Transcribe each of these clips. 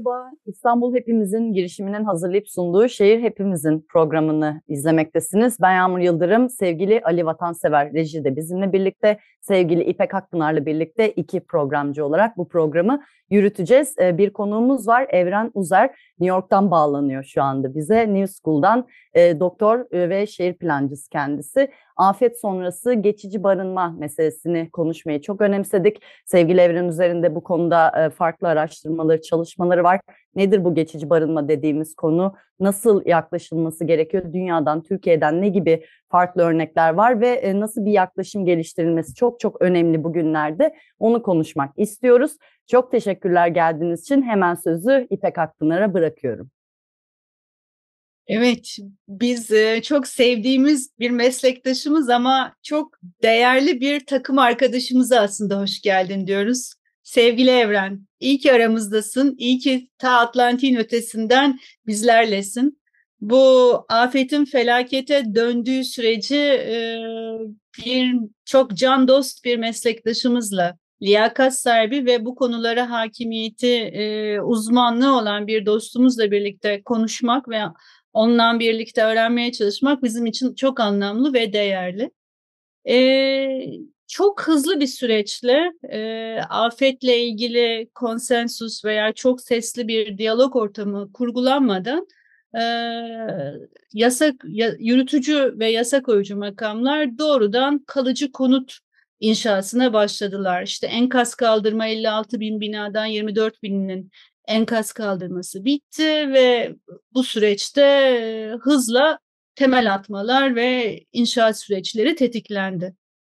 Merhaba, İstanbul Hepimizin girişiminin hazırlayıp sunduğu Şehir Hepimizin programını izlemektesiniz. Ben Yağmur Yıldırım, sevgili Ali Vatansever Reji de bizimle birlikte, sevgili İpek Akpınar'la birlikte iki programcı olarak bu programı yürüteceğiz. Ee, bir konuğumuz var, Evren Uzer, New York'tan bağlanıyor şu anda bize. New School'dan e, doktor e, ve şehir plancısı kendisi. Afet sonrası geçici barınma meselesini konuşmayı çok önemsedik. Sevgili Evren üzerinde bu konuda e, farklı araştırmaları, çalışmaları var. Nedir bu geçici barınma dediğimiz konu? Nasıl yaklaşılması gerekiyor? Dünyadan, Türkiye'den ne gibi farklı örnekler var ve e, nasıl bir yaklaşım geliştirilmesi çok çok önemli bugünlerde. Onu konuşmak istiyoruz. Çok teşekkürler geldiğiniz için. Hemen sözü İpek Akpınar'a bırakıyorum. Evet, biz çok sevdiğimiz bir meslektaşımız ama çok değerli bir takım arkadaşımıza aslında hoş geldin diyoruz. Sevgili Evren, iyi ki aramızdasın, iyi ki ta Atlantik'in ötesinden bizlerlesin. Bu afetin felakete döndüğü süreci bir çok can dost bir meslektaşımızla liyakat sahibi ve bu konulara hakimiyeti, uzmanlığı olan bir dostumuzla birlikte konuşmak ve onunla birlikte öğrenmeye çalışmak bizim için çok anlamlı ve değerli. Ee, çok hızlı bir süreçle e, afetle ilgili konsensus veya çok sesli bir diyalog ortamı kurgulanmadan e, yasak ya, yürütücü ve yasa koyucu makamlar doğrudan kalıcı konut inşasına başladılar. İşte enkaz kaldırma 56 bin binadan 24 binin enkaz kaldırması bitti ve bu süreçte hızla temel atmalar ve inşaat süreçleri tetiklendi.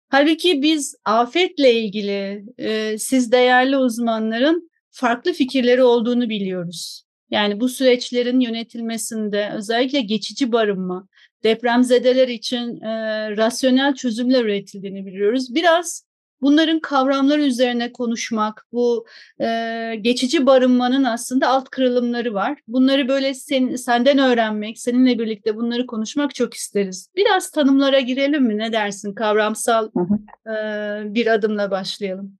Halbuki biz afetle ilgili e, siz değerli uzmanların farklı fikirleri olduğunu biliyoruz. Yani bu süreçlerin yönetilmesinde özellikle geçici barınma, depremzedeler için e, rasyonel çözümler üretildiğini biliyoruz. Biraz bunların kavramları üzerine konuşmak, bu e, geçici barınmanın aslında alt kırılımları var. Bunları böyle sen, senden öğrenmek, seninle birlikte bunları konuşmak çok isteriz. Biraz tanımlara girelim mi? Ne dersin? Kavramsal E, bir adımla başlayalım.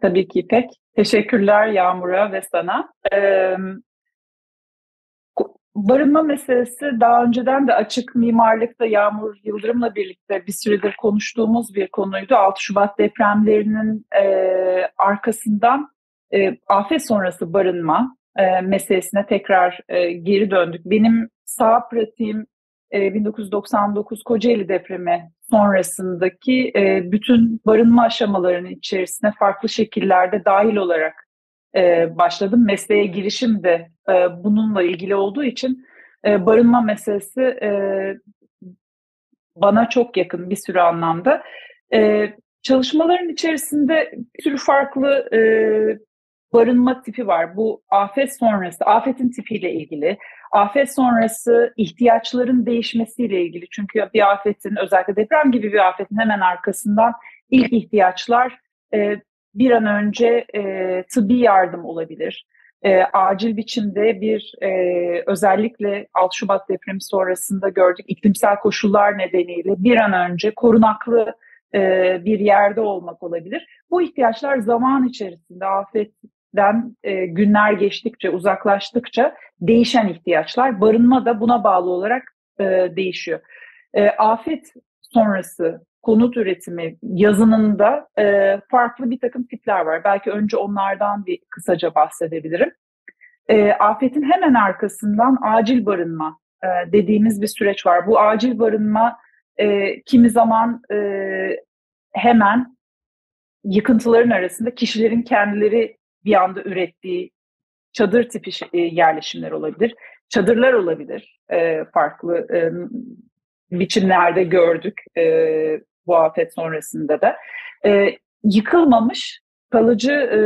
Tabii ki İpek. Teşekkürler Yağmur'a ve sana. Ee, barınma meselesi daha önceden de açık mimarlıkta Yağmur Yıldırım'la birlikte bir süredir konuştuğumuz bir konuydu. 6 Şubat depremlerinin e, arkasından e, afet sonrası barınma e, meselesine tekrar e, geri döndük. Benim sağ pratiğim e, 1999 Kocaeli depremi sonrasındaki e, bütün barınma aşamalarının içerisine farklı şekillerde dahil olarak e, başladım. Mesleğe girişim de e, bununla ilgili olduğu için e, barınma meselesi e, bana çok yakın bir sürü anlamda. E, çalışmaların içerisinde bir sürü farklı e, barınma tipi var. Bu afet sonrası, afetin tipiyle ilgili, afet sonrası ihtiyaçların değişmesiyle ilgili. Çünkü bir afetin, özellikle deprem gibi bir afetin hemen arkasından ilk ihtiyaçlar e, bir an önce e, tıbbi yardım olabilir. E, acil biçimde bir e, özellikle 6 Şubat depremi sonrasında gördük iklimsel koşullar nedeniyle bir an önce korunaklı e, bir yerde olmak olabilir. Bu ihtiyaçlar zaman içerisinde afetten e, günler geçtikçe uzaklaştıkça değişen ihtiyaçlar. Barınma da buna bağlı olarak e, değişiyor. E, afet sonrası konut üretimi yazınında e, farklı bir takım tipler var. Belki önce onlardan bir kısaca bahsedebilirim. E, afetin hemen arkasından acil barınma e, dediğimiz bir süreç var. Bu acil barınma e, kimi zaman e, hemen yıkıntıların arasında kişilerin kendileri bir anda ürettiği çadır tipi e, yerleşimler olabilir. Çadırlar olabilir. E, farklı e, biçimlerde gördük. E, bu afet sonrasında da. E, yıkılmamış kalıcı e,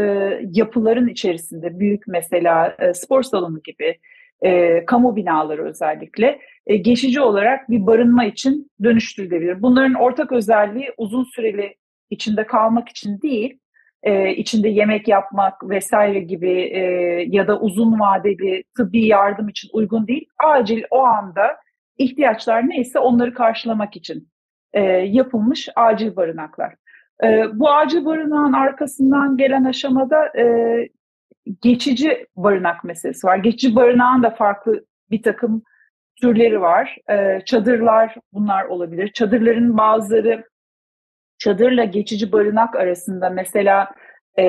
yapıların içerisinde büyük mesela e, spor salonu gibi e, kamu binaları özellikle e, geçici olarak bir barınma için dönüştürülebilir. Bunların ortak özelliği uzun süreli içinde kalmak için değil, e, içinde yemek yapmak vesaire gibi e, ya da uzun vadeli tıbbi yardım için uygun değil. Acil o anda ihtiyaçlar neyse onları karşılamak için e, yapılmış acil barınaklar. E, bu acil barınağın arkasından gelen aşamada e, geçici barınak meselesi var. Geçici barınağın da farklı bir takım türleri var. E, çadırlar bunlar olabilir. Çadırların bazıları çadırla geçici barınak arasında mesela e,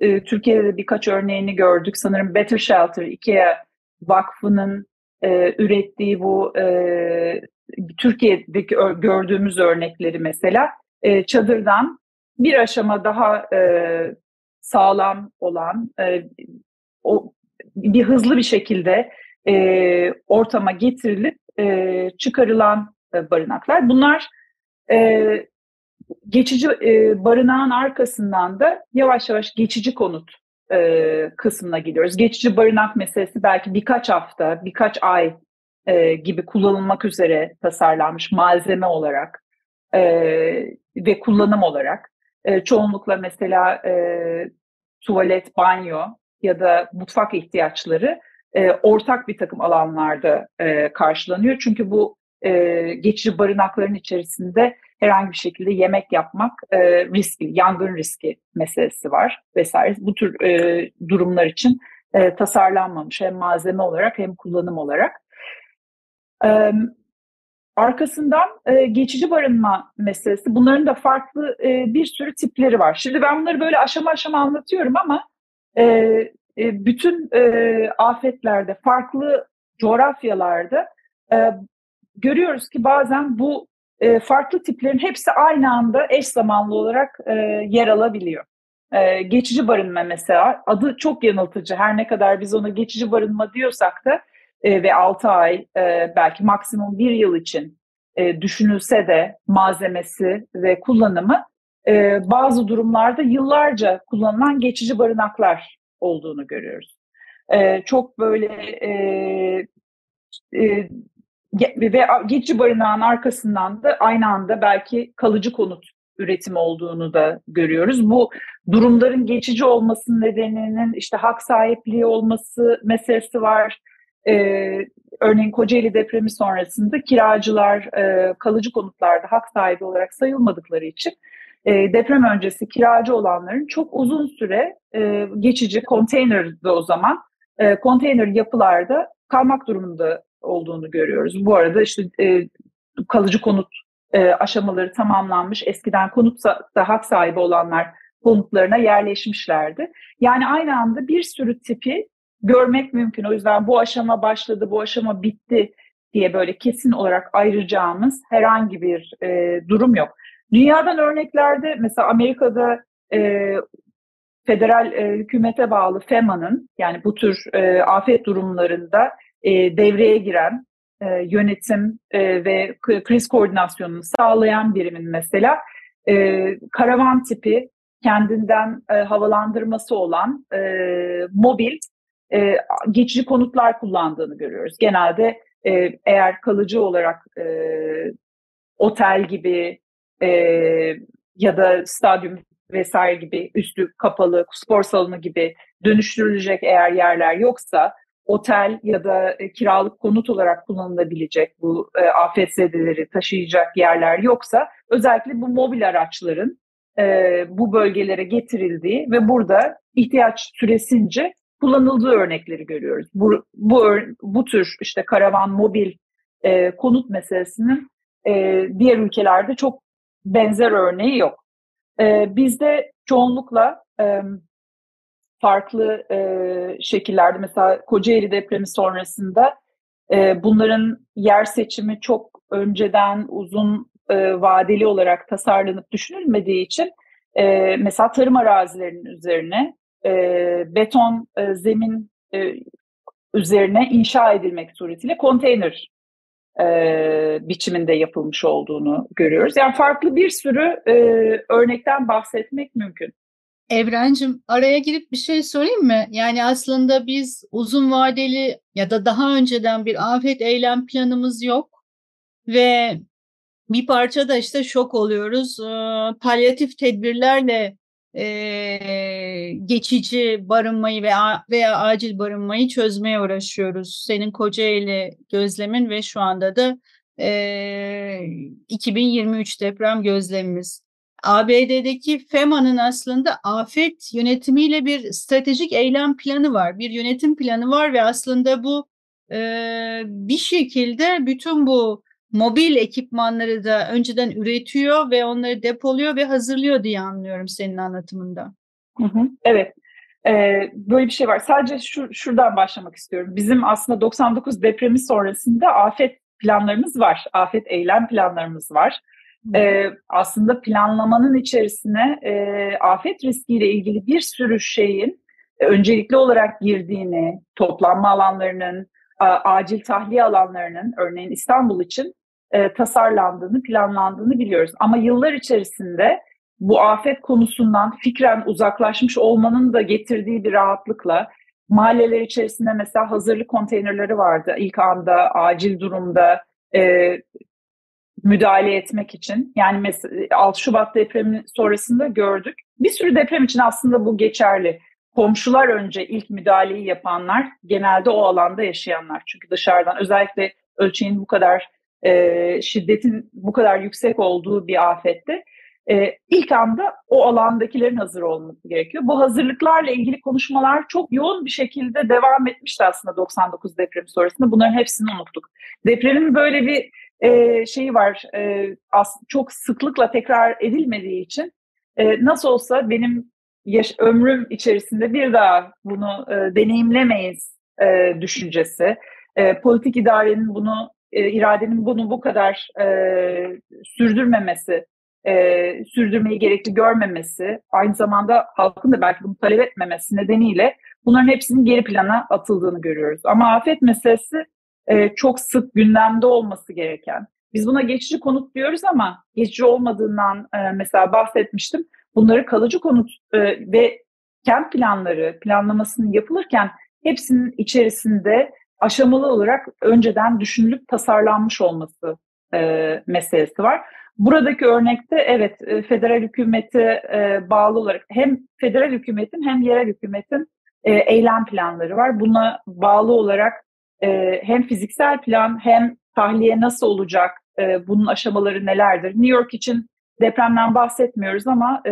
e, Türkiye'de de birkaç örneğini gördük. Sanırım Better Shelter, IKEA Vakfı'nın e, ürettiği bu e, Türkiye'deki gördüğümüz örnekleri mesela e, çadırdan bir aşama daha e, sağlam olan e, o bir hızlı bir şekilde e, ortama getirilip e, çıkarılan e, barınaklar. Bunlar e, geçici e, barınağın arkasından da yavaş yavaş geçici konut e, kısmına gidiyoruz. Geçici barınak meselesi belki birkaç hafta, birkaç ay e, gibi kullanılmak üzere tasarlanmış malzeme olarak e, ve kullanım olarak. E, çoğunlukla mesela e, tuvalet, banyo ya da mutfak ihtiyaçları e, ortak bir takım alanlarda e, karşılanıyor. Çünkü bu e, geçici barınakların içerisinde herhangi bir şekilde yemek yapmak e, riskli, yangın riski meselesi var vesaire. Bu tür e, durumlar için e, tasarlanmamış hem malzeme olarak hem kullanım olarak. E, arkasından e, geçici barınma meselesi. Bunların da farklı e, bir sürü tipleri var. Şimdi ben bunları böyle aşama aşama anlatıyorum ama e, e, bütün e, afetlerde, farklı coğrafyalarda e, görüyoruz ki bazen bu e, farklı tiplerin hepsi aynı anda eş zamanlı olarak e, yer alabiliyor. E, geçici barınma mesela adı çok yanıltıcı. Her ne kadar biz ona geçici barınma diyorsak da e, ve 6 ay e, belki maksimum 1 yıl için e, düşünülse de malzemesi ve kullanımı bazı durumlarda yıllarca kullanılan geçici barınaklar olduğunu görüyoruz. Çok böyle ve geçici barınağın arkasından da aynı anda belki kalıcı konut üretimi olduğunu da görüyoruz. Bu durumların geçici olmasının nedeninin işte hak sahipliği olması meselesi var. Ee, örneğin Kocaeli depremi sonrasında kiracılar e, kalıcı konutlarda hak sahibi olarak sayılmadıkları için e, deprem öncesi kiracı olanların çok uzun süre e, geçici konteynerdi o zaman e, konteyner yapılarda kalmak durumunda olduğunu görüyoruz. Bu arada işte e, kalıcı konut e, aşamaları tamamlanmış. Eskiden konut da hak sahibi olanlar konutlarına yerleşmişlerdi. Yani aynı anda bir sürü tipi görmek mümkün. O yüzden bu aşama başladı, bu aşama bitti diye böyle kesin olarak ayıracağımız herhangi bir e, durum yok. Dünyadan örneklerde mesela Amerika'da e, federal e, hükümete bağlı FEMA'nın yani bu tür e, afet durumlarında e, devreye giren e, yönetim e, ve kriz koordinasyonunu sağlayan birimin mesela e, karavan tipi kendinden e, havalandırması olan e, mobil e, geçici konutlar kullandığını görüyoruz. Genelde e, eğer kalıcı olarak e, otel gibi e, ya da stadyum vesaire gibi üstü kapalı spor salonu gibi dönüştürülecek eğer yerler yoksa otel ya da e, kiralık konut olarak kullanılabilecek bu e, afetzedeleri taşıyacak yerler yoksa özellikle bu mobil araçların e, bu bölgelere getirildiği ve burada ihtiyaç süresince kullanıldığı örnekleri görüyoruz. Bu, bu, bu tür işte karavan, mobil e, konut meselesinin e, diğer ülkelerde çok benzer örneği yok. E, bizde çoğunlukla e, farklı e, şekillerde mesela Kocaeli depremi sonrasında e, bunların yer seçimi çok önceden uzun e, vadeli olarak tasarlanıp düşünülmediği için e, mesela tarım arazilerinin üzerine e, beton e, zemin e, üzerine inşa edilmek suretiyle konteyner e, biçiminde yapılmış olduğunu görüyoruz. Yani farklı bir sürü e, örnekten bahsetmek mümkün. Evrencim araya girip bir şey sorayım mı? Yani aslında biz uzun vadeli ya da daha önceden bir afet eylem planımız yok ve bir parça da işte şok oluyoruz. E, palyatif tedbirlerle e, geçici barınmayı veya, veya acil barınmayı çözmeye uğraşıyoruz. Senin Kocaeli gözlemin ve şu anda da e, 2023 deprem gözlemimiz. ABD'deki FEMA'nın aslında afet yönetimiyle bir stratejik eylem planı var, bir yönetim planı var ve aslında bu e, bir şekilde bütün bu mobil ekipmanları da önceden üretiyor ve onları depoluyor ve hazırlıyor diye anlıyorum senin anlatımında. Hı hı, evet. Ee, böyle bir şey var. Sadece şu, şuradan başlamak istiyorum. Bizim aslında 99 depremi sonrasında afet planlarımız var. Afet eylem planlarımız var. Ee, aslında planlamanın içerisine e, afet riskiyle ilgili bir sürü şeyin e, öncelikli olarak girdiğini, toplanma alanlarının, acil tahliye alanlarının örneğin İstanbul için e, tasarlandığını, planlandığını biliyoruz. Ama yıllar içerisinde bu afet konusundan fikren uzaklaşmış olmanın da getirdiği bir rahatlıkla mahalleler içerisinde mesela hazırlık konteynerleri vardı. İlk anda acil durumda e, müdahale etmek için. Yani mesela 6 Şubat depremi sonrasında gördük. Bir sürü deprem için aslında bu geçerli. Komşular önce ilk müdahaleyi yapanlar genelde o alanda yaşayanlar. Çünkü dışarıdan özellikle ölçeğin bu kadar e, şiddetin bu kadar yüksek olduğu bir afette e, ilk anda o alandakilerin hazır olması gerekiyor. Bu hazırlıklarla ilgili konuşmalar çok yoğun bir şekilde devam etmişti aslında 99 depremi sonrasında. Bunların hepsini unuttuk. Depremin böyle bir e, şeyi var, e, as, çok sıklıkla tekrar edilmediği için e, nasıl olsa benim yaş, ömrüm içerisinde bir daha bunu e, deneyimlemeyiz e, düşüncesi. E, politik idarenin bunu, e, iradenin bunu bu kadar e, sürdürmemesi e, sürdürmeyi gerekli görmemesi, aynı zamanda halkın da belki bunu talep etmemesi nedeniyle bunların hepsinin geri plana atıldığını görüyoruz. Ama afet meselesi e, çok sık gündemde olması gereken. Biz buna geçici konut diyoruz ama geçici olmadığından e, mesela bahsetmiştim. Bunları kalıcı konut e, ve kent planları planlamasının yapılırken hepsinin içerisinde aşamalı olarak önceden düşünülüp tasarlanmış olması e, meselesi var. Buradaki örnekte evet e, federal hükümete e, bağlı olarak hem federal hükümetin hem yerel hükümetin e, eylem planları var. Buna bağlı olarak hem fiziksel plan hem tahliye nasıl olacak, bunun aşamaları nelerdir? New York için depremden bahsetmiyoruz ama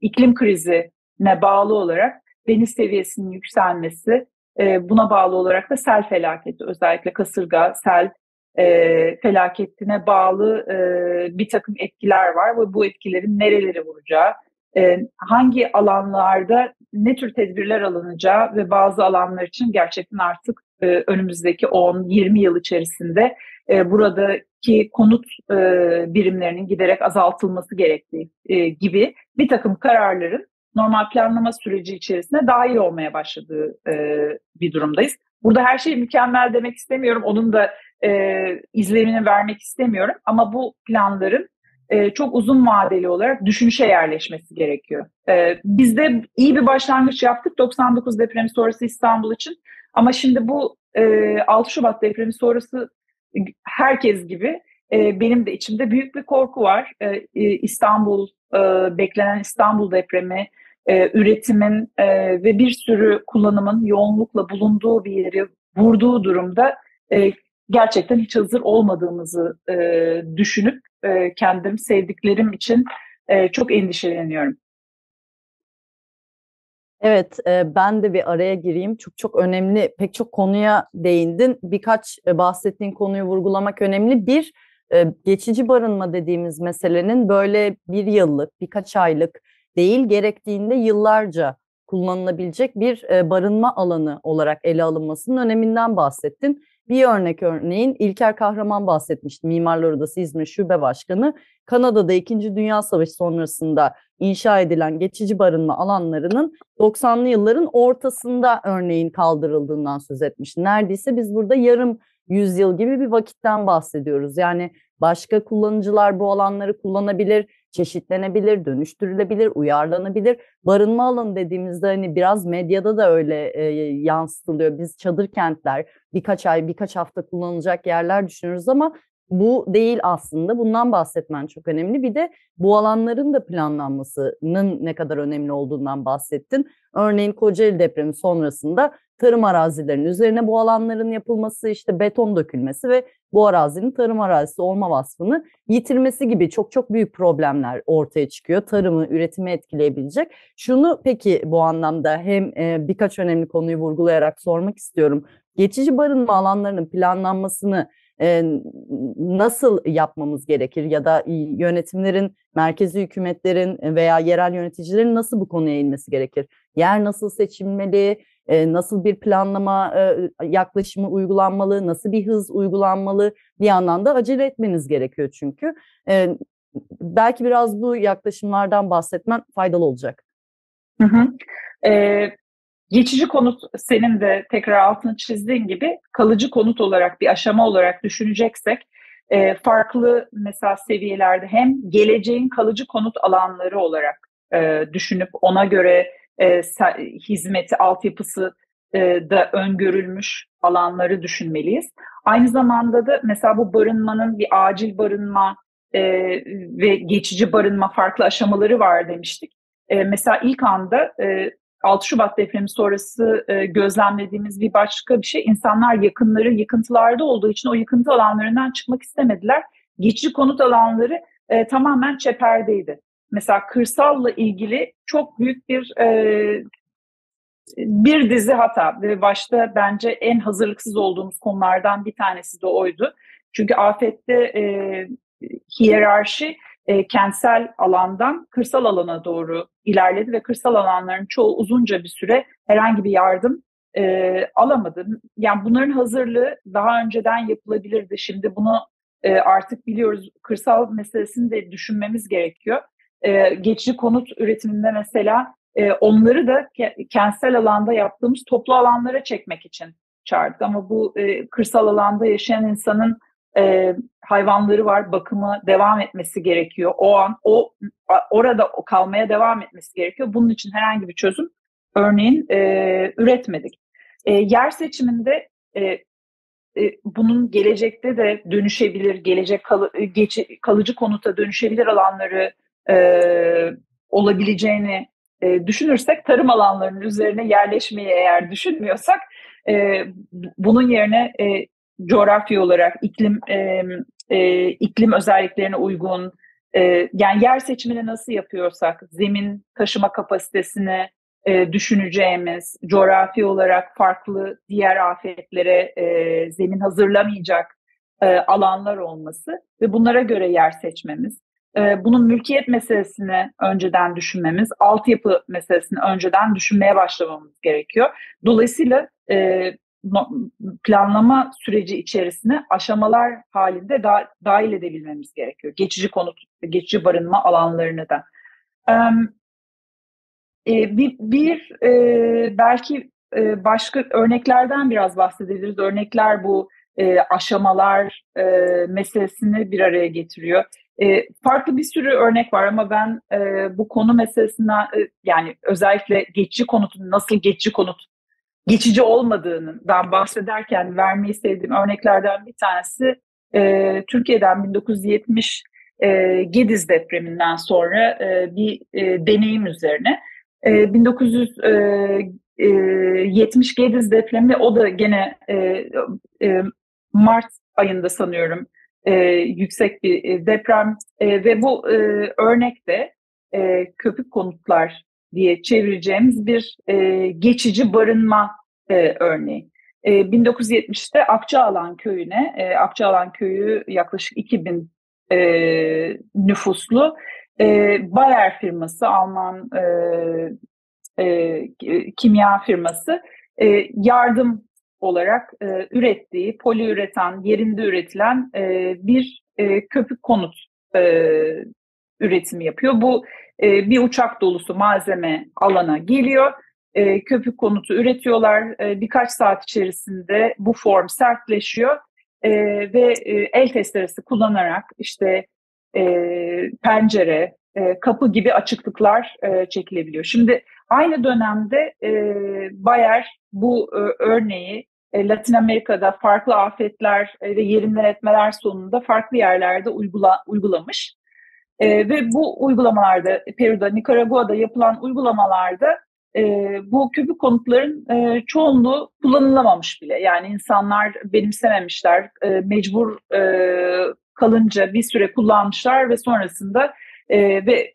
iklim krizine bağlı olarak deniz seviyesinin yükselmesi, buna bağlı olarak da sel felaketi özellikle kasırga, sel e, felaketine bağlı e, bir takım etkiler var ve bu etkilerin nereleri vuracağı, e, hangi alanlarda ne tür tedbirler alınacağı ve bazı alanlar için gerçekten artık e, önümüzdeki 10-20 yıl içerisinde e, buradaki konut e, birimlerinin giderek azaltılması gerektiği e, gibi bir takım kararların normal planlama süreci içerisinde dahil olmaya başladığı e, bir durumdayız. Burada her şey mükemmel demek istemiyorum. Onun da e, izlenimini vermek istemiyorum. Ama bu planların e, çok uzun vadeli olarak düşünüşe yerleşmesi gerekiyor. E, biz de iyi bir başlangıç yaptık 99 depremi sonrası İstanbul için. Ama şimdi bu e, 6 Şubat depremi sonrası herkes gibi e, benim de içimde büyük bir korku var. E, e İstanbul, e, beklenen İstanbul depremi, e, üretimin e, ve bir sürü kullanımın yoğunlukla bulunduğu bir yeri vurduğu durumda e, gerçekten hiç hazır olmadığımızı e, düşünüp e, kendim sevdiklerim için e, çok endişeleniyorum. Evet, e, ben de bir araya gireyim. Çok çok önemli, pek çok konuya değindin. Birkaç e, bahsettiğin konuyu vurgulamak önemli. Bir, e, geçici barınma dediğimiz meselenin böyle bir yıllık, birkaç aylık değil, gerektiğinde yıllarca kullanılabilecek bir e, barınma alanı olarak ele alınmasının öneminden bahsettin. Bir örnek örneğin İlker Kahraman bahsetmişti. Mimarlar Odası İzmir Şube Başkanı. Kanada'da 2. Dünya Savaşı sonrasında inşa edilen geçici barınma alanlarının 90'lı yılların ortasında örneğin kaldırıldığından söz etmişti. Neredeyse biz burada yarım yüzyıl gibi bir vakitten bahsediyoruz. Yani başka kullanıcılar bu alanları kullanabilir, çeşitlenebilir, dönüştürülebilir, uyarlanabilir. Barınma alanı dediğimizde hani biraz medyada da öyle e, yansıtılıyor. Biz çadır kentler, birkaç ay, birkaç hafta kullanılacak yerler düşünüyoruz ama bu değil aslında. Bundan bahsetmen çok önemli. Bir de bu alanların da planlanmasının ne kadar önemli olduğundan bahsettin. Örneğin Kocaeli depremi sonrasında tarım arazilerinin üzerine bu alanların yapılması, işte beton dökülmesi ve bu arazinin tarım arazisi olma vasfını yitirmesi gibi çok çok büyük problemler ortaya çıkıyor. Tarımı, üretimi etkileyebilecek. Şunu peki bu anlamda hem e, birkaç önemli konuyu vurgulayarak sormak istiyorum. Geçici barınma alanlarının planlanmasını e, nasıl yapmamız gerekir ya da yönetimlerin, merkezi hükümetlerin veya yerel yöneticilerin nasıl bu konuya eğilmesi gerekir? Yer nasıl seçilmeli? E, nasıl bir planlama e, yaklaşımı uygulanmalı? Nasıl bir hız uygulanmalı? Bir yandan da acele etmeniz gerekiyor çünkü. E, belki biraz bu yaklaşımlardan bahsetmen faydalı olacak. Hı hı. Ee, Geçici konut senin de tekrar altını çizdiğin gibi kalıcı konut olarak bir aşama olarak düşüneceksek e, farklı mesela seviyelerde hem geleceğin kalıcı konut alanları olarak e, düşünüp ona göre e, hizmeti, altyapısı e, da öngörülmüş alanları düşünmeliyiz. Aynı zamanda da mesela bu barınmanın bir acil barınma e, ve geçici barınma farklı aşamaları var demiştik. E, mesela ilk anda e, 6 Şubat depremi sonrası e, gözlemlediğimiz bir başka bir şey insanlar yakınları yıkıntılarda olduğu için o yıkıntı alanlarından çıkmak istemediler. Geçici konut alanları e, tamamen çeperdeydi. Mesela kırsalla ilgili çok büyük bir e, bir dizi hata ve başta bence en hazırlıksız olduğumuz konulardan bir tanesi de oydu. Çünkü afette e, hiyerarşi e, kentsel alandan kırsal alana doğru ilerledi ve kırsal alanların çoğu uzunca bir süre herhangi bir yardım e, alamadı. Yani bunların hazırlığı daha önceden yapılabilirdi. Şimdi bunu e, artık biliyoruz. Kırsal meselesini de düşünmemiz gerekiyor. E, geçici konut üretiminde mesela e, onları da ke- kentsel alanda yaptığımız toplu alanlara çekmek için çağırdık. Ama bu e, kırsal alanda yaşayan insanın e, hayvanları var, bakımı devam etmesi gerekiyor. O an o orada kalmaya devam etmesi gerekiyor. Bunun için herhangi bir çözüm örneğin e, üretmedik. E, yer seçiminde e, e, bunun gelecekte de dönüşebilir, gelecek kal, geç, kalıcı konuta dönüşebilir alanları e, olabileceğini e, düşünürsek tarım alanlarının üzerine yerleşmeyi eğer düşünmüyorsak e, bunun yerine e, coğrafya olarak iklim e, e, iklim özelliklerine uygun e, yani yer seçimini nasıl yapıyorsak zemin taşıma kapasitesini e, düşüneceğimiz coğrafi olarak farklı diğer afetlere e, zemin hazırlamayacak e, alanlar olması ve bunlara göre yer seçmemiz. E, bunun mülkiyet meselesini önceden düşünmemiz, altyapı meselesini önceden düşünmeye başlamamız gerekiyor. Dolayısıyla e, planlama süreci içerisine aşamalar halinde da, dahil edebilmemiz gerekiyor. Geçici konut, geçici barınma alanlarını da. Ee, bir bir e, belki e, başka örneklerden biraz bahsedebiliriz. Örnekler bu e, aşamalar e, meselesini bir araya getiriyor. E, farklı bir sürü örnek var ama ben e, bu konu meselesinden e, yani özellikle geçici konutun nasıl geçici konut geçici olmadığından bahsederken vermeyi sevdiğim örneklerden bir tanesi e, Türkiye'den 1970 e, Gediz depreminden sonra e, bir e, deneyim üzerine. E, 1970 e, Gediz depremi o da gene e, e, Mart ayında sanıyorum e, yüksek bir deprem e, ve bu e, örnekte e, köpük konutlar diye çevireceğimiz bir e, geçici barınma e, örneği. E, 1970'te Akçaalan köyüne, e, Akçaalan köyü yaklaşık 2000 e, nüfuslu e, Bayer firması, Alman e, e, kimya firması e, yardım olarak e, ürettiği, poliüretan, yerinde üretilen e, bir e, köpük konut e, üretimi yapıyor. Bu e, bir uçak dolusu malzeme alana geliyor. E, köpük konutu üretiyorlar. E, birkaç saat içerisinde bu form sertleşiyor e, ve e, el testeresi kullanarak işte e, pencere, e, kapı gibi açıklıklar e, çekilebiliyor. Şimdi aynı dönemde e, Bayer bu e, örneği Latin Amerika'da farklı afetler e, ve yerinden etmeler sonunda farklı yerlerde uygula, uygulamış. E, ve bu uygulamalarda Peru'da, Nikaragua'da yapılan uygulamalarda e, bu köpük konutların e, çoğunluğu kullanılamamış bile. Yani insanlar benimsememişler, e, mecbur e, kalınca bir süre kullanmışlar ve sonrasında e, ve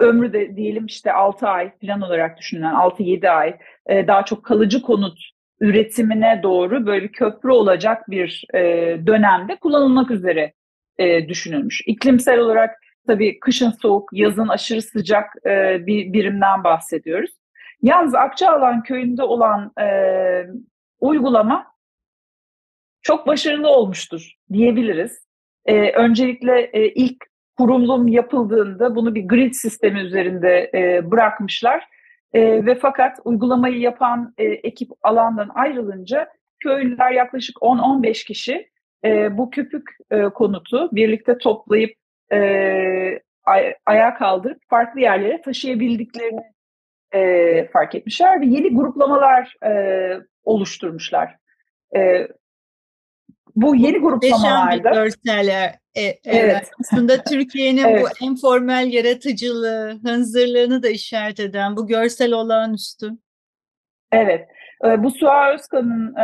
ömrü de diyelim işte 6 ay plan olarak düşünülen 6-7 ay e, daha çok kalıcı konut üretimine doğru böyle bir köprü olacak bir e, dönemde kullanılmak üzere e, düşünülmüş. İklimsel olarak tabii kışın soğuk, yazın aşırı sıcak e, bir birimden bahsediyoruz. Yalnız Akçaalan köyünde olan e, uygulama çok başarılı olmuştur diyebiliriz. E, öncelikle e, ilk kurulum yapıldığında bunu bir grid sistemi üzerinde e, bırakmışlar e, ve fakat uygulamayı yapan e, ekip alandan ayrılınca köylüler yaklaşık 10-15 kişi e, bu köpük e, konutu birlikte toplayıp e, ay, ayağa kaldırıp farklı yerlere taşıyabildiklerini e, fark etmişler ve yeni gruplamalar e, oluşturmuşlar. E, bu yeni gruplamalarda... görseller. E, evet. evet. Aslında Türkiye'nin evet. bu informal yaratıcılığı, hınzırlığını da işaret eden bu görsel olağanüstü. Evet. Bu Suha Özkan'ın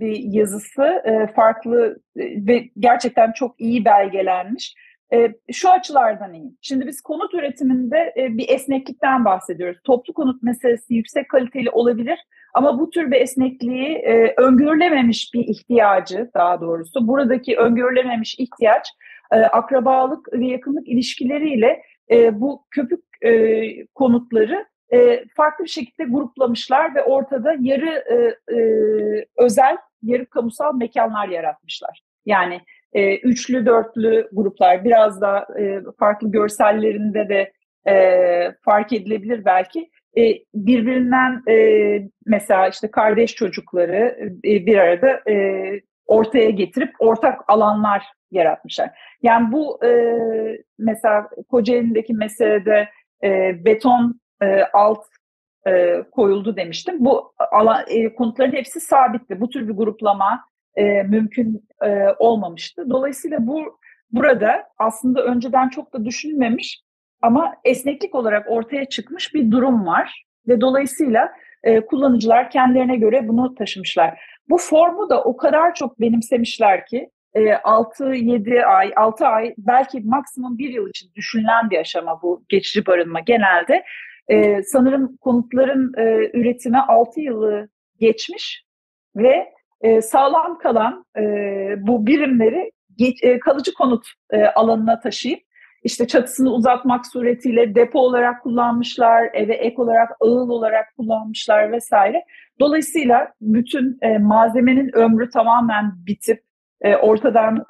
bir yazısı farklı ve gerçekten çok iyi belgelenmiş. Şu açılardan iyi. Şimdi biz konut üretiminde bir esneklikten bahsediyoruz. Toplu konut meselesi yüksek kaliteli olabilir ama bu tür bir esnekliği öngörülememiş bir ihtiyacı daha doğrusu. Buradaki öngörülememiş ihtiyaç akrabalık ve yakınlık ilişkileriyle bu köpük konutları e, farklı bir şekilde gruplamışlar ve ortada yarı e, e, özel, yarı kamusal mekanlar yaratmışlar. Yani e, üçlü, dörtlü gruplar biraz da e, farklı görsellerinde de e, fark edilebilir belki. E, birbirinden e, mesela işte kardeş çocukları e, bir arada ortaya getirip ortak alanlar yaratmışlar. Yani bu mesela Kocaeli'ndeki meselede beton alt koyuldu demiştim. Bu alan, konutların hepsi sabitti. Bu tür bir gruplama mümkün olmamıştı. Dolayısıyla bu burada aslında önceden çok da düşünülmemiş ama esneklik olarak ortaya çıkmış bir durum var ve dolayısıyla e, kullanıcılar kendilerine göre bunu taşımışlar. Bu formu da o kadar çok benimsemişler ki 6-7 e, ay, 6 ay belki maksimum bir yıl için düşünülen bir aşama bu geçici barınma genelde. E, sanırım konutların e, üretimi 6 yılı geçmiş ve e, sağlam kalan e, bu birimleri geç, e, kalıcı konut e, alanına taşıyıp işte çatısını uzatmak suretiyle depo olarak kullanmışlar, eve ek olarak ağıl olarak kullanmışlar vesaire. Dolayısıyla bütün e, malzemenin ömrü tamamen bitip e, ortadan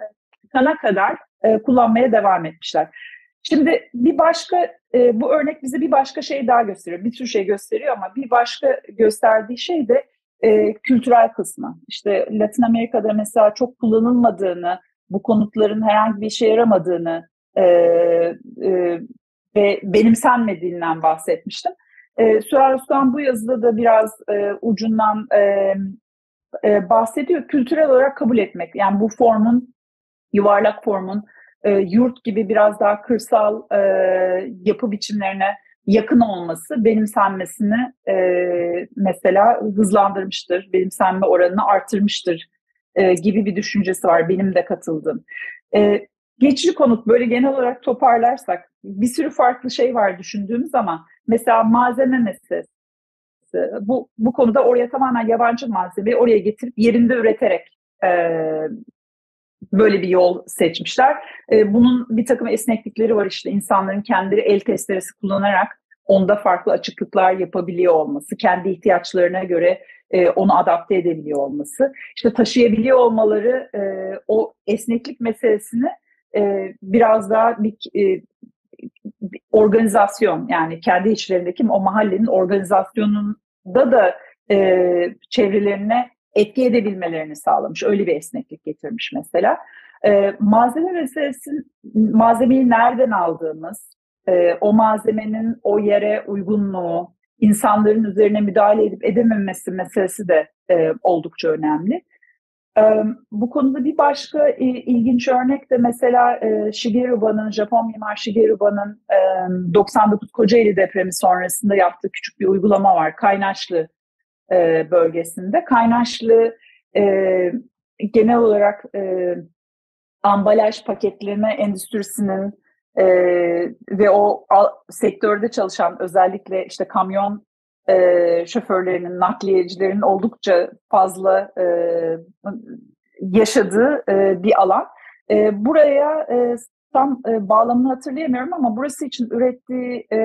kana kadar e, kullanmaya devam etmişler. Şimdi bir başka e, bu örnek bize bir başka şey daha gösteriyor. Bir sürü şey gösteriyor ama bir başka gösterdiği şey de e, kültürel kısmı. İşte Latin Amerika'da mesela çok kullanılmadığını, bu konutların herhangi bir işe yaramadığını e, e, ve benimsenmediğinden bahsetmiştim. E, Sürer Özkan bu yazıda da biraz e, ucundan e, e, bahsediyor. Kültürel olarak kabul etmek. Yani bu formun, yuvarlak formun e, yurt gibi biraz daha kırsal e, yapı biçimlerine yakın olması benimsenmesini e, mesela hızlandırmıştır, benimsenme oranını artırmıştır e, gibi bir düşüncesi var benim de katıldığım. E, geçici konut böyle genel olarak toparlarsak bir sürü farklı şey var düşündüğümüz zaman mesela malzeme meselesi. Bu, bu konuda oraya tamamen yabancı malzemeyi oraya getirip yerinde üreterek e, böyle bir yol seçmişler. E, bunun bir takım esneklikleri var işte insanların kendileri el testeresi kullanarak onda farklı açıklıklar yapabiliyor olması, kendi ihtiyaçlarına göre e, onu adapte edebiliyor olması. İşte taşıyabiliyor olmaları e, o esneklik meselesini e, biraz daha bir, e, organizasyon yani kendi içlerindeki o mahallenin organizasyonunda da e, çevrelerine etki edebilmelerini sağlamış. Öyle bir esneklik getirmiş mesela. E, malzeme meselesi, malzemeyi nereden aldığımız, e, o malzemenin o yere uygunluğu, insanların üzerine müdahale edip edememesi meselesi de e, oldukça önemli. Bu konuda bir başka ilginç örnek de mesela Shigeru Ban'ın, Japon mimar Shigeru Ban'ın 99 Kocaeli depremi sonrasında yaptığı küçük bir uygulama var. Kaynaşlı bölgesinde. Kaynaşlı genel olarak ambalaj paketleme endüstrisinin ve o sektörde çalışan özellikle işte kamyon e, şoförlerinin, nakliyecilerin oldukça fazla e, yaşadığı e, bir alan. E, buraya e, tam e, bağlamını hatırlayamıyorum ama burası için ürettiği, e,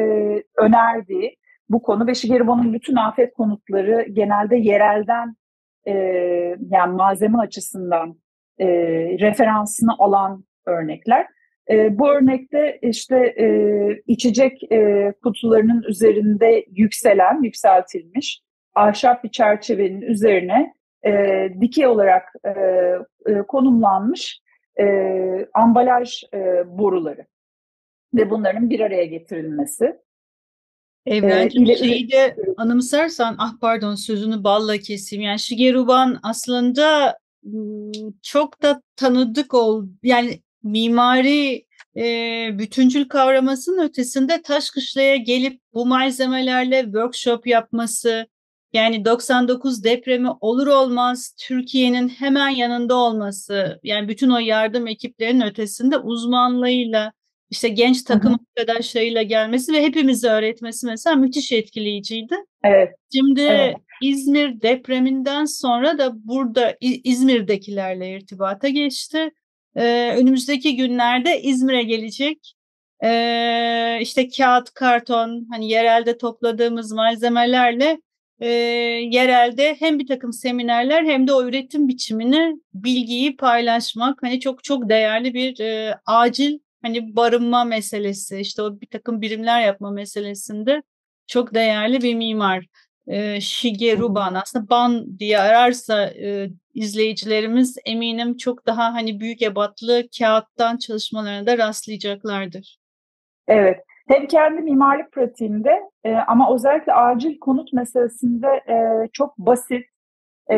önerdiği bu konu ve Shigerubo'nun bütün afet konutları genelde yerelden e, yani malzeme açısından e, referansını alan örnekler. E, bu örnekte işte e, içecek e, kutularının üzerinde yükselen, yükseltilmiş ahşap bir çerçevenin üzerine e, dikey olarak e, e, konumlanmış e, ambalaj e, boruları ve bunların bir araya getirilmesi. Evrencim ee, şeyi de anımsarsan, ah pardon sözünü balla keseyim. Yani Shigeruban aslında çok da tanıdık ol, yani mimari e, bütüncül kavramasının ötesinde Taşkışla'ya gelip bu malzemelerle workshop yapması, yani 99 depremi olur olmaz Türkiye'nin hemen yanında olması, yani bütün o yardım ekiplerinin ötesinde uzmanlığıyla, işte genç takım arkadaşlarıyla gelmesi ve hepimizi öğretmesi mesela müthiş etkileyiciydi. Evet. Şimdi evet. İzmir depreminden sonra da burada İzmir'dekilerle irtibata geçti önümüzdeki günlerde İzmir'e gelecek. E, işte kağıt, karton, hani yerelde topladığımız malzemelerle e, yerelde hem bir takım seminerler hem de o üretim biçimini, bilgiyi paylaşmak hani çok çok değerli bir e, acil hani barınma meselesi, işte o bir takım birimler yapma meselesinde çok değerli bir mimar e, Shigeru Ban aslında Ban diye ararsa e, izleyicilerimiz eminim çok daha hani büyük ebatlı kağıttan çalışmalarına da rastlayacaklardır. Evet. Hem kendi mimarlık pratiğinde e, ama özellikle acil konut meselesinde e, çok basit, e,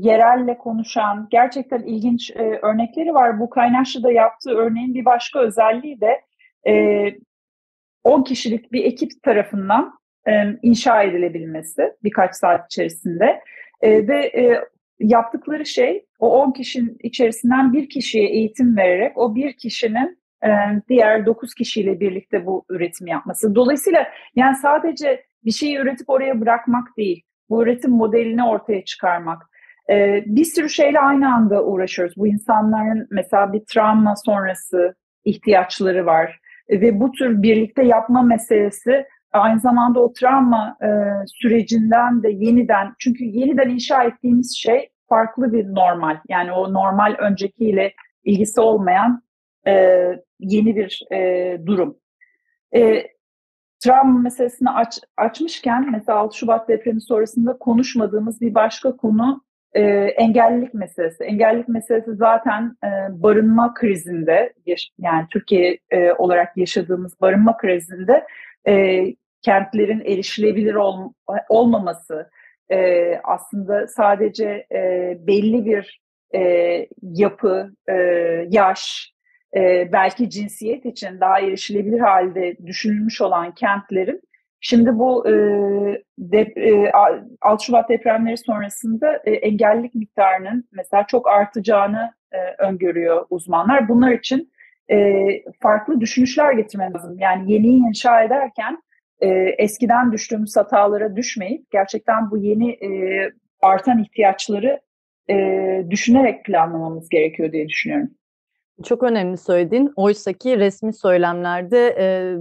yerelle konuşan, gerçekten ilginç e, örnekleri var. Bu Kaynaşlı'da yaptığı örneğin bir başka özelliği de e, 10 kişilik bir ekip tarafından inşa edilebilmesi birkaç saat içerisinde e, ve e, yaptıkları şey o 10 kişinin içerisinden bir kişiye eğitim vererek o bir kişinin diğer 9 kişiyle birlikte bu üretimi yapması. Dolayısıyla yani sadece bir şeyi üretip oraya bırakmak değil, bu üretim modelini ortaya çıkarmak. Bir sürü şeyle aynı anda uğraşıyoruz. Bu insanların mesela bir travma sonrası ihtiyaçları var ve bu tür birlikte yapma meselesi aynı zamanda o travma e, sürecinden de yeniden çünkü yeniden inşa ettiğimiz şey farklı bir normal yani o normal öncekiyle ilgisi olmayan e, yeni bir e, durum. E, travma meselesini aç, açmışken mesela 6 Şubat depremi sonrasında konuşmadığımız bir başka konu e, engellilik meselesi. Engellilik meselesi zaten e, barınma krizinde yani Türkiye e, olarak yaşadığımız barınma krizinde e, kentlerin erişilebilir ol, olmaması e, aslında sadece e, belli bir e, yapı, e, yaş, e, belki cinsiyet için daha erişilebilir halde düşünülmüş olan kentlerin şimdi bu e, dep, e, 6 Şubat depremleri sonrasında e, engellilik miktarının mesela çok artacağını e, öngörüyor uzmanlar. Bunlar için e, farklı düşünüşler getirmemiz lazım. Yani yeni inşa ederken e, eskiden düştüğümüz hatalara düşmeyip gerçekten bu yeni e, artan ihtiyaçları e, düşünerek planlamamız gerekiyor diye düşünüyorum. Çok önemli söylediğin. Oysa ki resmi söylemlerde e,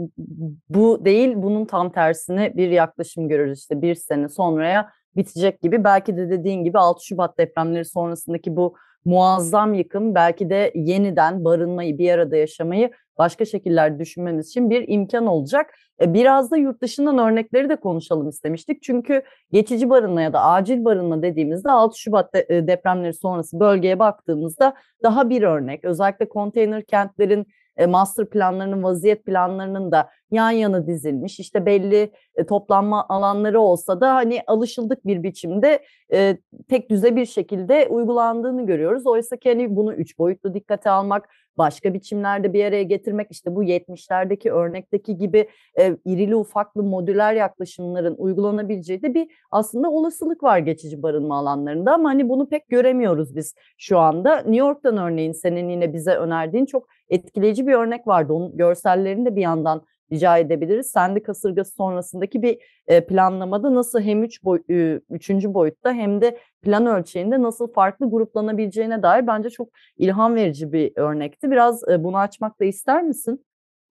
bu değil, bunun tam tersine bir yaklaşım görürüz. İşte bir sene sonraya bitecek gibi. Belki de dediğin gibi 6 Şubat depremleri sonrasındaki bu muazzam yıkım belki de yeniden barınmayı, bir arada yaşamayı başka şekiller düşünmemiz için bir imkan olacak. E, biraz da yurt dışından örnekleri de konuşalım istemiştik. Çünkü geçici barınma ya da acil barınma dediğimizde 6 Şubat e, depremleri sonrası bölgeye baktığımızda daha bir örnek. Özellikle konteyner kentlerin master planlarının, vaziyet planlarının da yan yana dizilmiş. İşte belli e, toplanma alanları olsa da hani alışıldık bir biçimde e, tek düze bir şekilde uygulandığını görüyoruz. Oysa ki hani bunu üç boyutlu dikkate almak, başka biçimlerde bir araya getirmek işte bu 70'lerdeki örnekteki gibi e, irili ufaklı modüler yaklaşımların uygulanabileceği de bir aslında olasılık var geçici barınma alanlarında ama hani bunu pek göremiyoruz biz şu anda. New York'tan örneğin senin yine bize önerdiğin çok etkileyici bir örnek vardı. Onun görsellerini de bir yandan rica edebiliriz. Sendi kasırgası sonrasındaki bir e, planlamada nasıl hem üç boy, e, üçüncü boyutta hem de plan ölçeğinde nasıl farklı gruplanabileceğine dair bence çok ilham verici bir örnekti. Biraz e, bunu açmak da ister misin?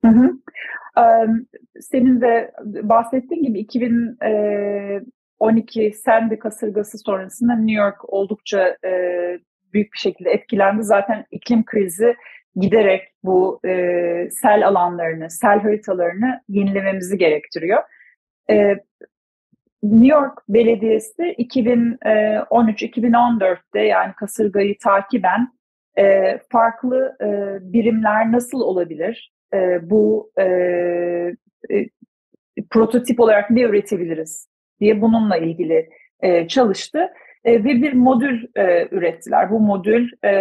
Hı hı. Senin de bahsettiğin gibi 2012 Sandy kasırgası sonrasında New York oldukça büyük bir şekilde etkilendi. Zaten iklim krizi giderek bu e, sel alanlarını, sel haritalarını yenilememizi gerektiriyor. E, New York Belediyesi 2013-2014'te yani kasırgayı takiben e, farklı e, birimler nasıl olabilir? E, bu e, e, prototip olarak ne üretebiliriz diye bununla ilgili e, çalıştı e, ve bir modül e, ürettiler. Bu modül e,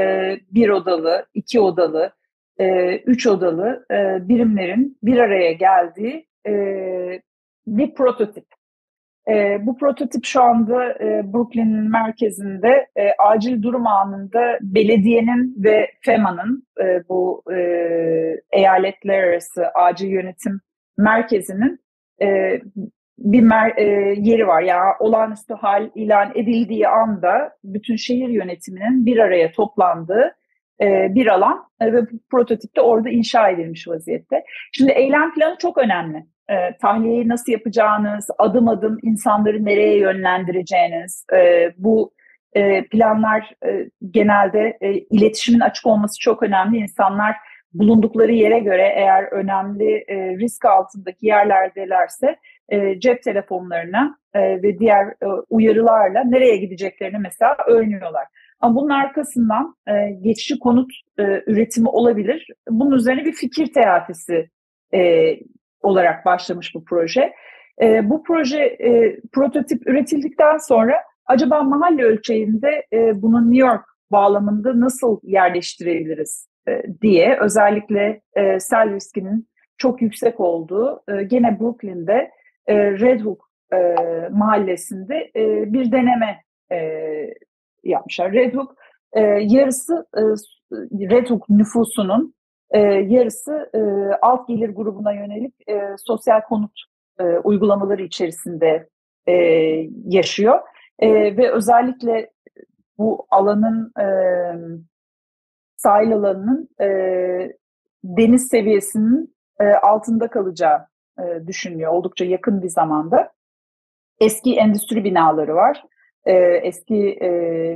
bir odalı, iki odalı, e, üç odalı e, birimlerin bir araya geldiği e, bir prototip. E, bu prototip şu anda e, Brooklyn'in merkezinde e, acil durum anında belediyenin ve FEMA'nın e, bu e, eyaletler arası acil yönetim merkezinin e, bir mer, e, yeri var. Yani olağanüstü hal ilan edildiği anda bütün şehir yönetiminin bir araya toplandığı e, bir alan e, ve bu prototip de orada inşa edilmiş vaziyette. Şimdi eylem planı çok önemli. E, tahliyeyi nasıl yapacağınız, adım adım insanları nereye yönlendireceğiniz, e, bu e, planlar e, genelde e, iletişimin açık olması çok önemli. İnsanlar bulundukları yere göre eğer önemli e, risk altındaki yerlerdelerse e, cep telefonlarına e, ve diğer e, uyarılarla nereye gideceklerini mesela öğreniyorlar. Ama bunun arkasından e, geçici konut e, üretimi olabilir. Bunun üzerine bir fikir terapisi e, olarak başlamış bu proje. E, bu proje e, prototip üretildikten sonra acaba mahalle ölçeğinde e, bunu New York bağlamında nasıl yerleştirebiliriz e, diye özellikle e, sel riskinin çok yüksek olduğu e, gene Brooklyn'de e, Red Hook e, mahallesinde e, bir deneme e, yapmışlar. Red Hook e, yarısı e, Red Hook nüfusunun e, yarısı e, alt gelir grubuna yönelik e, sosyal konut e, uygulamaları içerisinde e, yaşıyor. E, ve özellikle bu alanın e, sahil alanının e, deniz seviyesinin e, altında kalacağı e, düşünülüyor oldukça yakın bir zamanda. Eski endüstri binaları var, e, eski e,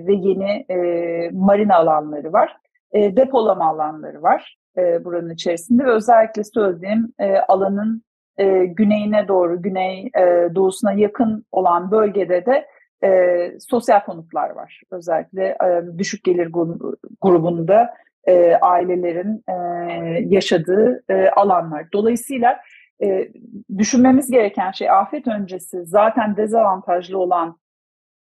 ve yeni e, marina alanları var, e, depolama alanları var e, buranın içerisinde ve özellikle söylediğim e, alanın e, güneyine doğru, güney e, doğusuna yakın olan bölgede de e, sosyal konutlar var. Özellikle e, düşük gelir grubunda e, ailelerin e, yaşadığı e, alanlar. Dolayısıyla e, düşünmemiz gereken şey afet öncesi zaten dezavantajlı olan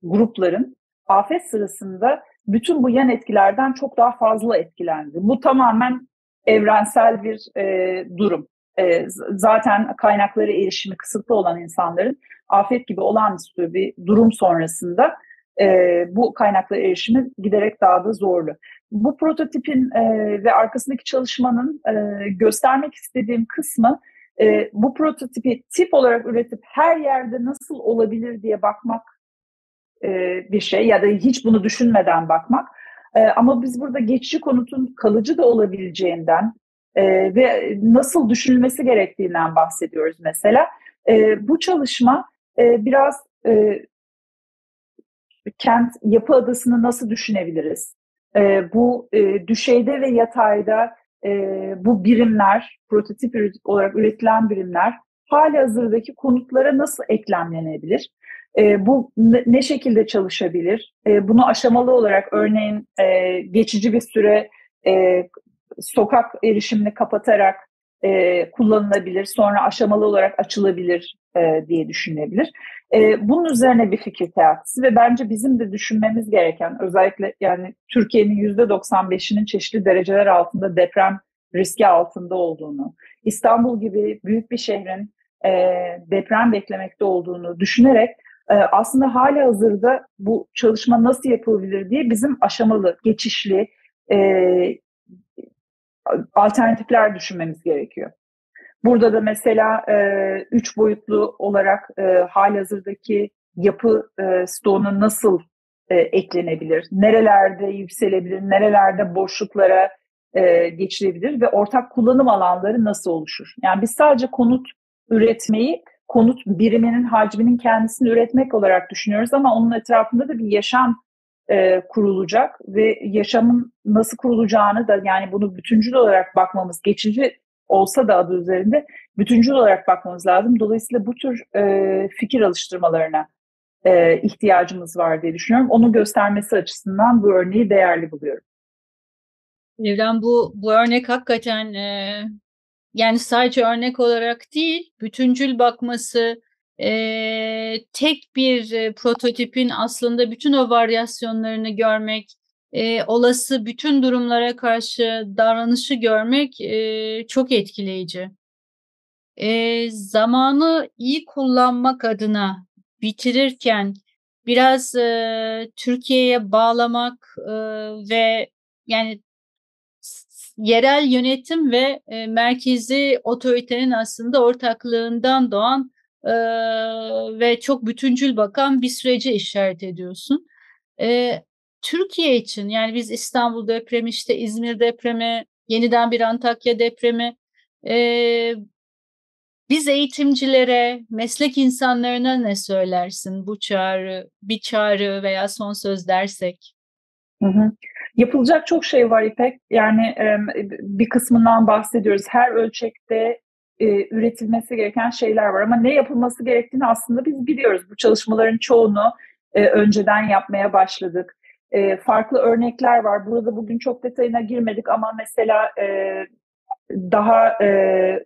grupların afet sırasında bütün bu yan etkilerden çok daha fazla etkilendi. Bu tamamen evrensel bir e, durum. E, zaten kaynakları erişimi kısıtlı olan insanların afet gibi olağanüstü bir durum sonrasında e, bu kaynaklara erişimi giderek daha da zorlu. Bu prototipin e, ve arkasındaki çalışmanın e, göstermek istediğim kısmı e, bu prototipi tip olarak üretip her yerde nasıl olabilir diye bakmak e, bir şey ya da hiç bunu düşünmeden bakmak. E, ama biz burada geçici konutun kalıcı da olabileceğinden e, ve nasıl düşünülmesi gerektiğinden bahsediyoruz mesela. E, bu çalışma e, biraz e, kent yapı adasını nasıl düşünebiliriz? E, bu e, düşeyde ve yatayda e, bu birimler, prototip olarak üretilen birimler hali hazırdaki konutlara nasıl eklemlenebilir? E, bu ne şekilde çalışabilir? E, bunu aşamalı olarak örneğin e, geçici bir süre e, sokak erişimini kapatarak e, kullanılabilir, sonra aşamalı olarak açılabilir e, diye düşünülebilir. E, bunun üzerine bir fikir teatisi ve bence bizim de düşünmemiz gereken özellikle yani Türkiye'nin yüzde 95'inin çeşitli dereceler altında deprem riski altında olduğunu, İstanbul gibi büyük bir şehrin e, deprem beklemekte olduğunu düşünerek e, aslında hala hazırda bu çalışma nasıl yapılabilir diye bizim aşamalı, geçişli e, alternatifler düşünmemiz gerekiyor. Burada da mesela e, üç boyutlu olarak e, halihazırdaki yapı e, stoğuna nasıl e, eklenebilir, nerelerde yükselebilir, nerelerde boşluklara e, geçilebilir ve ortak kullanım alanları nasıl oluşur? Yani biz sadece konut üretmeyi konut biriminin hacminin kendisini üretmek olarak düşünüyoruz ama onun etrafında da bir yaşam e, kurulacak ve yaşamın nasıl kurulacağını da yani bunu bütüncül olarak bakmamız geçici olsa da adı üzerinde bütüncül olarak bakmamız lazım. Dolayısıyla bu tür e, fikir alıştırmalarına e, ihtiyacımız var diye düşünüyorum. Onu göstermesi açısından bu örneği değerli buluyorum. Evren bu bu örnek hakikaten e, yani sadece örnek olarak değil, bütüncül bakması, e, tek bir prototipin aslında bütün o varyasyonlarını görmek, e, olası bütün durumlara karşı davranışı görmek e, çok etkileyici. E, zamanı iyi kullanmak adına bitirirken biraz e, Türkiye'ye bağlamak e, ve yani yerel yönetim ve e, merkezi otoritenin aslında ortaklığından doğan e, ve çok bütüncül bakan bir sürece işaret ediyorsun. E, Türkiye için yani biz İstanbul depremi işte İzmir depremi yeniden bir Antakya depremi e, biz eğitimcilere, meslek insanlarına ne söylersin bu çağrı, bir çağrı veya son söz dersek? Hı hı. Yapılacak çok şey var İpek. Yani bir kısmından bahsediyoruz. Her ölçekte e, üretilmesi gereken şeyler var ama ne yapılması gerektiğini aslında biz biliyoruz. Bu çalışmaların çoğunu e, önceden yapmaya başladık. E, farklı örnekler var. Burada bugün çok detayına girmedik ama mesela e, daha e,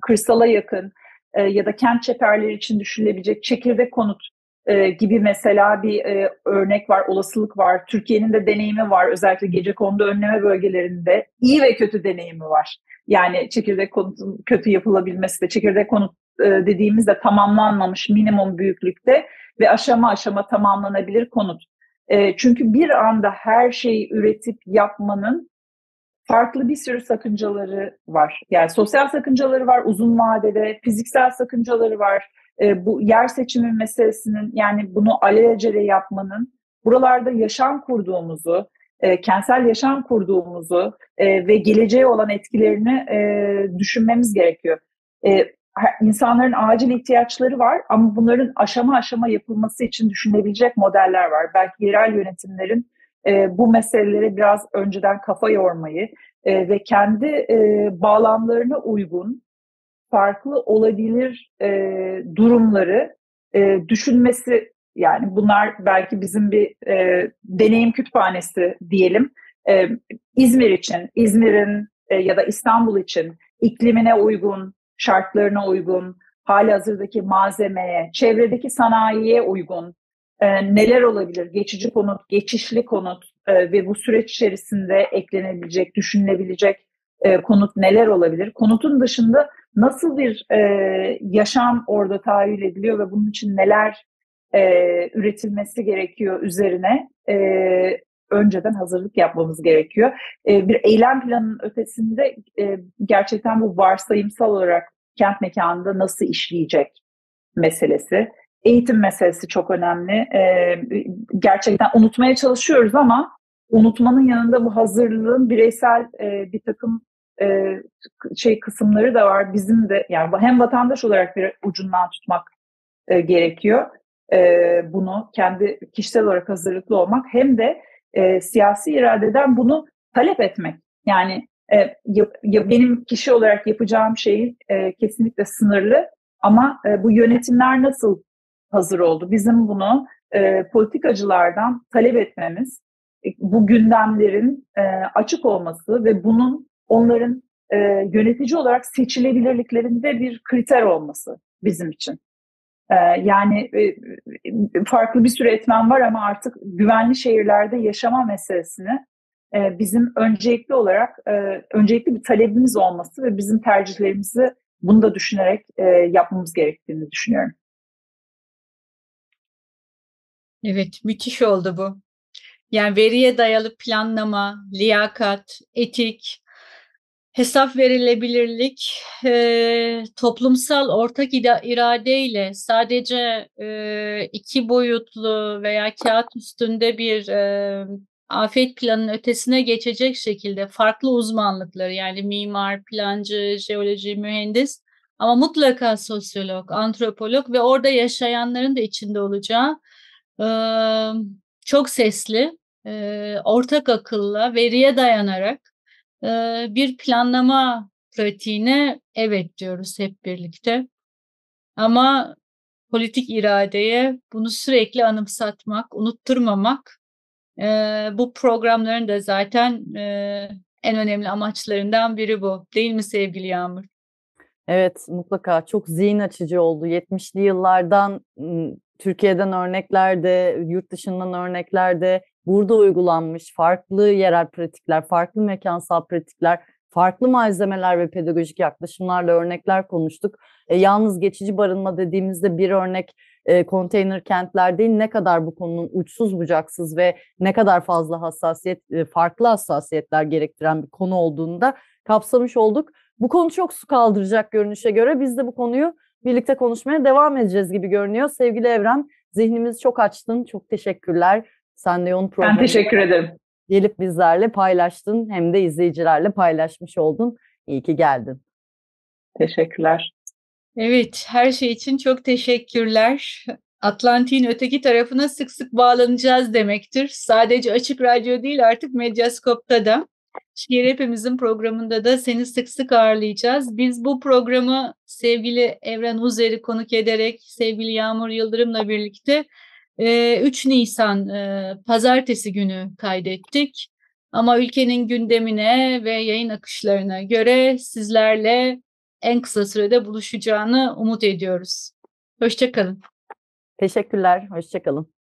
kırsala yakın e, ya da kent çeperleri için düşünülebilecek çekirdek konut e, gibi mesela bir e, örnek var, olasılık var. Türkiye'nin de deneyimi var. Özellikle gece kondu önleme bölgelerinde iyi ve kötü deneyimi var. Yani çekirdek konutun kötü yapılabilmesi de çekirdek konut e, dediğimizde tamamlanmamış minimum büyüklükte ve aşama aşama tamamlanabilir konut. E, çünkü bir anda her şeyi üretip yapmanın farklı bir sürü sakıncaları var. Yani sosyal sakıncaları var uzun vadede, fiziksel sakıncaları var e, bu yer seçimi meselesinin yani bunu alelacele yapmanın buralarda yaşam kurduğumuzu, e, kentsel yaşam kurduğumuzu e, ve geleceğe olan etkilerini düşünmemiz gerekiyor. E, insanların acil ihtiyaçları var ama bunların aşama aşama yapılması için düşünebilecek modeller var. Belki yerel yönetimlerin bu meselelere biraz önceden kafa yormayı ve kendi bağlamlarına uygun farklı olabilir e, durumları e, düşünmesi yani bunlar belki bizim bir e, deneyim kütüphanesi diyelim. E, İzmir için, İzmir'in e, ya da İstanbul için iklimine uygun, şartlarına uygun, hali hazırdaki malzemeye, çevredeki sanayiye uygun e, neler olabilir? Geçici konut, geçişli konut e, ve bu süreç içerisinde eklenebilecek, düşünülebilecek e, konut neler olabilir? Konutun dışında nasıl bir e, yaşam orada tahayyül ediliyor ve bunun için neler e, üretilmesi gerekiyor üzerine e, önceden hazırlık yapmamız gerekiyor. E, bir eylem planının ötesinde e, gerçekten bu varsayımsal olarak kent mekanında nasıl işleyecek meselesi. Eğitim meselesi çok önemli. E, gerçekten unutmaya çalışıyoruz ama unutmanın yanında bu hazırlığın bireysel e, bir takım e, şey kısımları da var. Bizim de yani hem vatandaş olarak bir ucundan tutmak e, gerekiyor. E, bunu kendi kişisel olarak hazırlıklı olmak hem de siyasi iradeden bunu talep etmek. Yani ya, ya benim kişi olarak yapacağım şey e, kesinlikle sınırlı ama bu yönetimler nasıl hazır oldu? Bizim bunu e, politikacılardan talep etmemiz, bu gündemlerin açık olması ve bunun onların e, yönetici olarak seçilebilirliklerinde bir kriter olması bizim için. E, yani e, farklı bir sürü etmen var ama artık güvenli şehirlerde yaşama meselesini e, bizim öncelikli olarak e, öncelikli bir talebimiz olması ve bizim tercihlerimizi bunu da düşünerek e, yapmamız gerektiğini düşünüyorum. Evet, müthiş oldu bu. Yani veriye dayalı planlama, liyakat, etik, hesap verilebilirlik, e, toplumsal ortak iradeyle sadece e, iki boyutlu veya kağıt üstünde bir e, afet planının ötesine geçecek şekilde farklı uzmanlıkları yani mimar, plancı, jeoloji, mühendis ama mutlaka sosyolog, antropolog ve orada yaşayanların da içinde olacağı e, çok sesli, e, ortak akılla, veriye dayanarak bir planlama pratiğine evet diyoruz hep birlikte. Ama politik iradeye bunu sürekli anımsatmak, unutturmamak bu programların da zaten en önemli amaçlarından biri bu. Değil mi sevgili Yağmur? Evet mutlaka çok zihin açıcı oldu. 70'li yıllardan Türkiye'den örneklerde, yurt dışından örneklerde burada uygulanmış farklı yerel pratikler, farklı mekansal pratikler, farklı malzemeler ve pedagojik yaklaşımlarla örnekler konuştuk. E, yalnız geçici barınma dediğimizde bir örnek e, konteyner kentler değil ne kadar bu konunun uçsuz bucaksız ve ne kadar fazla hassasiyet, e, farklı hassasiyetler gerektiren bir konu olduğunu da kapsamış olduk. Bu konu çok su kaldıracak görünüşe göre biz de bu konuyu birlikte konuşmaya devam edeceğiz gibi görünüyor. Sevgili Evren, zihnimizi çok açtın. Çok teşekkürler. Sen de yoğun program. Ben teşekkür ederim. Gelip bizlerle paylaştın hem de izleyicilerle paylaşmış oldun. İyi ki geldin. Teşekkürler. Evet, her şey için çok teşekkürler. Atlantik'in öteki tarafına sık sık bağlanacağız demektir. Sadece Açık Radyo değil artık Medyaskop'ta da. Şiir Hepimizin programında da seni sık sık ağırlayacağız. Biz bu programı sevgili Evren Uzer'i konuk ederek sevgili Yağmur Yıldırım'la birlikte 3 Nisan pazartesi günü kaydettik. Ama ülkenin gündemine ve yayın akışlarına göre sizlerle en kısa sürede buluşacağını umut ediyoruz. Hoşçakalın. Teşekkürler, hoşçakalın.